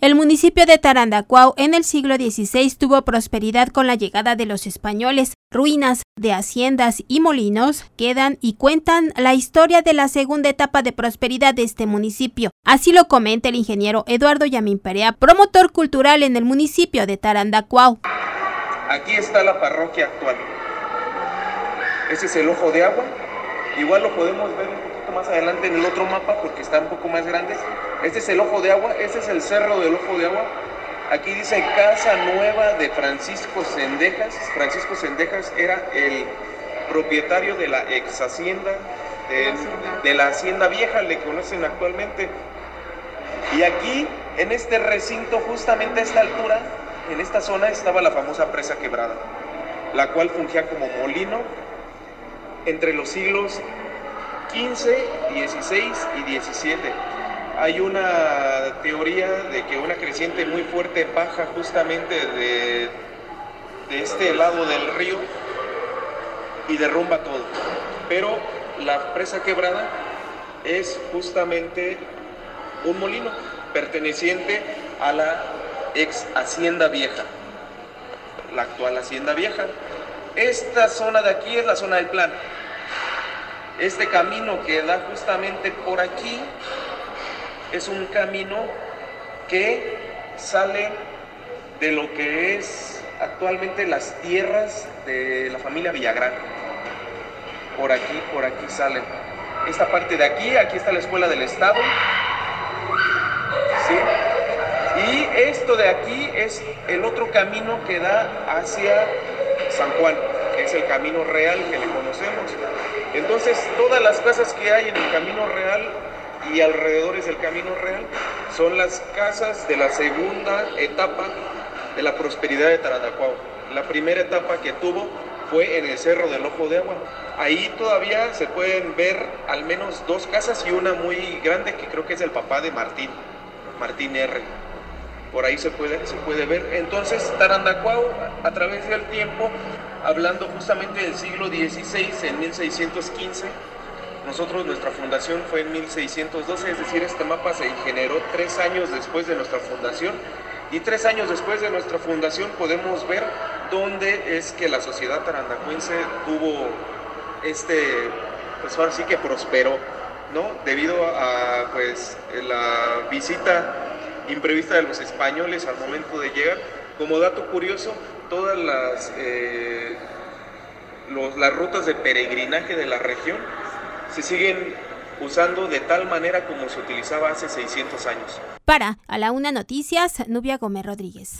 El municipio de Tarandacuao en el siglo XVI tuvo prosperidad con la llegada de los españoles. Ruinas de haciendas y molinos quedan y cuentan la historia de la segunda etapa de prosperidad de este municipio. Así lo comenta el ingeniero Eduardo Yamín Perea, promotor cultural en el municipio de Tarandacuao. Aquí está la parroquia actual. Ese es el ojo de agua. Igual lo podemos ver un poquito más adelante en el otro mapa porque está un poco más grande. Este es el ojo de agua, este es el cerro del ojo de agua. Aquí dice Casa Nueva de Francisco Sendejas. Francisco Sendejas era el propietario de la ex hacienda, de, de la hacienda vieja, le conocen actualmente. Y aquí, en este recinto, justamente a esta altura, en esta zona estaba la famosa presa quebrada, la cual fungía como molino entre los siglos XV, XVI y XVII. Hay una teoría de que una creciente muy fuerte baja justamente de, de este lado del río y derrumba todo. Pero la presa quebrada es justamente un molino perteneciente a la ex Hacienda Vieja, la actual Hacienda Vieja. Esta zona de aquí es la zona del plan. Este camino que da justamente por aquí es un camino que sale de lo que es actualmente las tierras de la familia Villagrán. Por aquí, por aquí sale. Esta parte de aquí, aquí está la escuela del Estado. ¿Sí? Y esto de aquí es el otro camino que da hacia San Juan, que es el camino real que le conocemos. Entonces, todas las casas que hay en el camino real y alrededores del camino real son las casas de la segunda etapa de la prosperidad de Tarandacuao. La primera etapa que tuvo fue en el Cerro del Ojo de Agua. Ahí todavía se pueden ver al menos dos casas y una muy grande que creo que es el papá de Martín, Martín R por ahí se puede, se puede ver. Entonces, Tarandacuao, a través del tiempo, hablando justamente del siglo XVI, en 1615, nosotros, nuestra fundación fue en 1612, es decir, este mapa se generó tres años después de nuestra fundación. Y tres años después de nuestra fundación podemos ver dónde es que la sociedad tarandacuense tuvo este, pues ahora sí que prosperó, ¿no? Debido a pues la visita imprevista de los españoles al momento de llegar. Como dato curioso, todas las, eh, las rutas de peregrinaje de la región se siguen usando de tal manera como se utilizaba hace 600 años. Para A la Una Noticias, Nubia Gómez Rodríguez.